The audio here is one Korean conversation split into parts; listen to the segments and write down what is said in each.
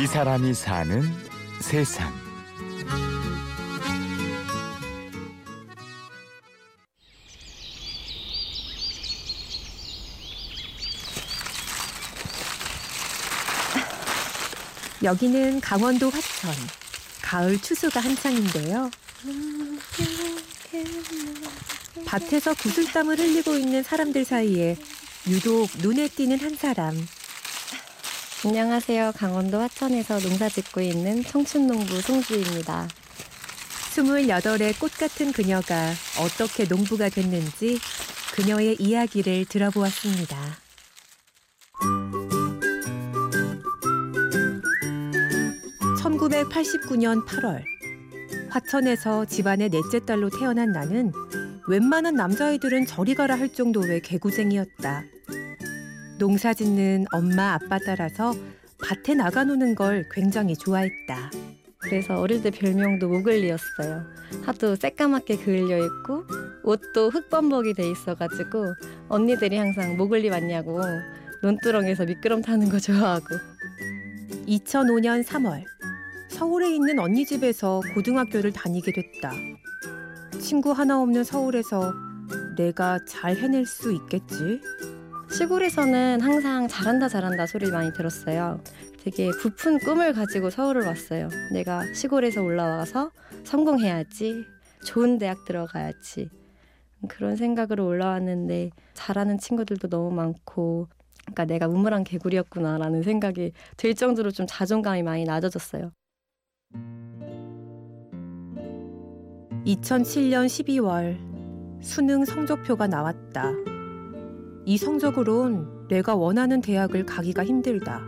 이 사람이 사는 세상. 여기는 강원도 화천. 가을 추수가 한창인데요. 밭에서 구슬땀을 흘리고 있는 사람들 사이에 유독 눈에 띄는 한 사람. 안녕하세요. 강원도 화천에서 농사 짓고 있는 청춘농부 송주입니다. 28의 꽃 같은 그녀가 어떻게 농부가 됐는지 그녀의 이야기를 들어보았습니다. 1989년 8월 화천에서 집안의 넷째 딸로 태어난 나는 웬만한 남자아이들은 저리 가라 할 정도의 개구쟁이였다. 농사 짓는 엄마 아빠 따라서 밭에 나가 노는 걸 굉장히 좋아했다. 그래서 어릴 때 별명도 모글리였어요. 하도 새까맣게 그을려 있고 옷도 흙범벅이 돼 있어가지고 언니들이 항상 모글리 맞냐고 논두렁에서 미끄럼 타는 거 좋아하고 2005년 3월 서울에 있는 언니 집에서 고등학교를 다니게 됐다. 친구 하나 없는 서울에서 내가 잘 해낼 수 있겠지? 시골에서는 항상 잘한다 잘한다 소리를 많이 들었어요. 되게 부푼 꿈을 가지고 서울을 왔어요. 내가 시골에서 올라와서 성공해야지. 좋은 대학 들어가야지. 그런 생각으로 올라왔는데 잘하는 친구들도 너무 많고 그러니까 내가 우물한 개구리였구나라는 생각이 들 정도로 좀 자존감이 많이 낮아졌어요. 2007년 12월 수능 성적표가 나왔다. 이 성적으론 내가 원하는 대학을 가기가 힘들다.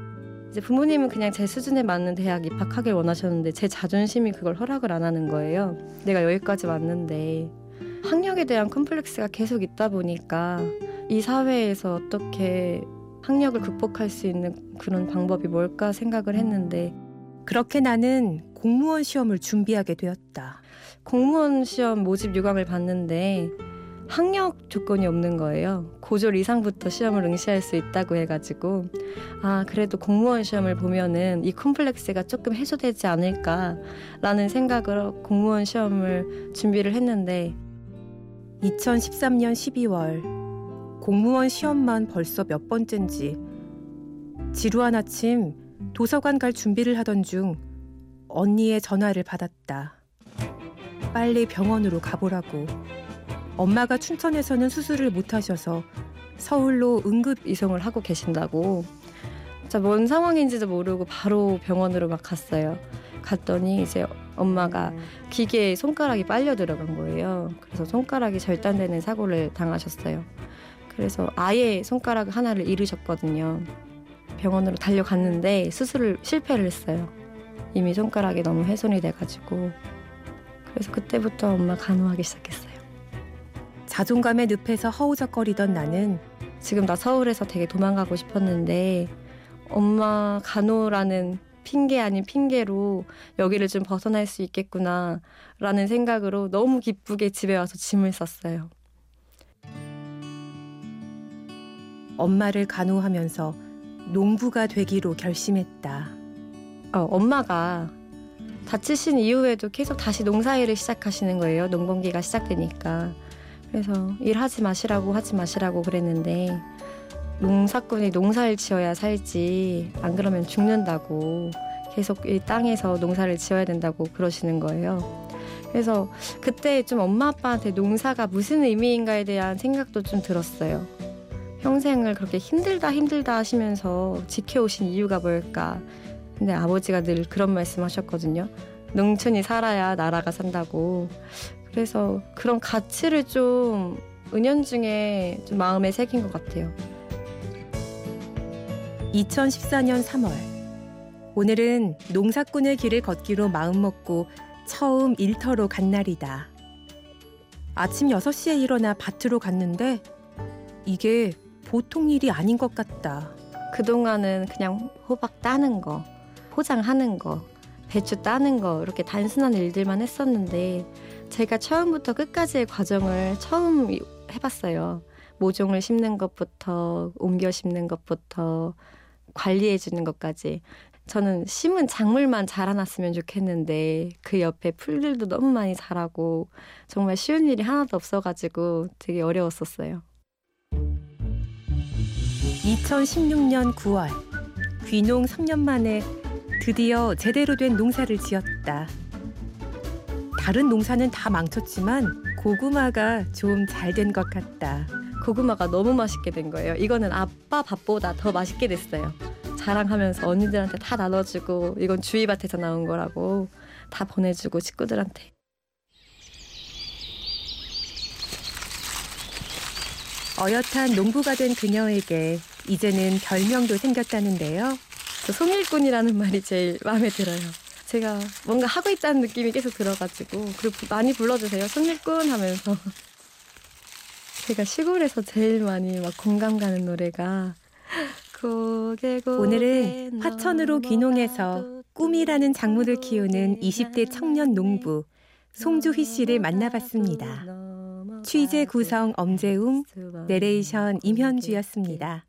이제 부모님은 그냥 제 수준에 맞는 대학 입학하길 원하셨는데 제 자존심이 그걸 허락을 안 하는 거예요. 내가 여기까지 왔는데 학력에 대한 컴플렉스가 계속 있다 보니까 이 사회에서 어떻게 학력을 극복할 수 있는 그런 방법이 뭘까 생각을 했는데 그렇게 나는 공무원 시험을 준비하게 되었다. 공무원 시험 모집 요강을 봤는데 학력 조건이 없는 거예요. 고졸 이상부터 시험을 응시할 수 있다고 해가지고 아 그래도 공무원 시험을 보면은 이 콤플렉스가 조금 해소되지 않을까라는 생각으로 공무원 시험을 준비를 했는데 2013년 12월 공무원 시험만 벌써 몇 번째인지 지루한 아침 도서관 갈 준비를 하던 중 언니의 전화를 받았다. 빨리 병원으로 가보라고. 엄마가 춘천에서는 수술을 못 하셔서 서울로 응급 이송을 하고 계신다고. 진짜 뭔 상황인지도 모르고 바로 병원으로 막 갔어요. 갔더니 이제 엄마가 기계에 손가락이 빨려 들어간 거예요. 그래서 손가락이 절단되는 사고를 당하셨어요. 그래서 아예 손가락 하나를 잃으셨거든요. 병원으로 달려갔는데 수술을 실패를 했어요. 이미 손가락이 너무 훼손이 돼가지고 그래서 그때부터 엄마 간호하기 시작했어요. 자존감의 늪에서 허우적거리던 나는 지금 나 서울에서 되게 도망가고 싶었는데 엄마 간호라는 핑계 아닌 핑계로 여기를 좀 벗어날 수 있겠구나 라는 생각으로 너무 기쁘게 집에 와서 짐을 쌌어요. 엄마를 간호하면서 농부가 되기로 결심했다. 어, 엄마가 다치신 이후에도 계속 다시 농사일을 시작하시는 거예요. 농번기가 시작되니까. 그래서 일하지 마시라고 하지 마시라고 그랬는데 농사꾼이 농사를 지어야 살지 안 그러면 죽는다고 계속 이 땅에서 농사를 지어야 된다고 그러시는 거예요. 그래서 그때 좀 엄마 아빠한테 농사가 무슨 의미인가에 대한 생각도 좀 들었어요. 평생을 그렇게 힘들다 힘들다 하시면서 지켜오신 이유가 뭘까? 근데 아버지가 늘 그런 말씀 하셨거든요. 농촌이 살아야 나라가 산다고. 그래서 그런 가치를 좀 은연중에 좀 마음에 새긴 것 같아요. 2014년 3월. 오늘은 농사꾼의 길을 걷기로 마음먹고 처음 일터로 간 날이다. 아침 6시에 일어나 밭으로 갔는데 이게 보통 일이 아닌 것 같다. 그동안은 그냥 호박 따는 거, 포장하는 거, 배추 따는 거 이렇게 단순한 일들만 했었는데 제가 처음부터 끝까지의 과정을 처음 해봤어요. 모종을 심는 것부터 옮겨 심는 것부터 관리해 주는 것까지 저는 심은 작물만 자라났으면 좋겠는데 그 옆에 풀들도 너무 많이 자라고 정말 쉬운 일이 하나도 없어가지고 되게 어려웠었어요. 2016년 9월 귀농 3년 만에 드디어 제대로 된 농사를 지었다. 다른 농사는 다 망쳤지만 고구마가 좀 잘 된 것 같다. 고구마가 너무 맛있게 된 거예요. 이거는 아빠 밥보다 더 맛있게 됐어요. 자랑하면서 언니들한테 다 나눠주고 이건 주위 밭에서 나온 거라고 다 보내주고 친구들한테. 어엿한 농부가 된 그녀에게 이제는 별명도 생겼다는데요. 저 송일꾼이라는 말이 제일 마음에 들어요. 제가 뭔가 하고 있다는 느낌이 계속 들어가지고 그리고 많이 불러주세요. 송일꾼 하면서 제가 시골에서 제일 많이 막 공감 가는 노래가 고개 고개 오늘은 화천으로 귀농해서 꿈이라는 작물을 키우는 20대 청년 농부 송주희 씨를 만나봤습니다. 취재 구성 엄재웅, 내레이션 임현주였습니다.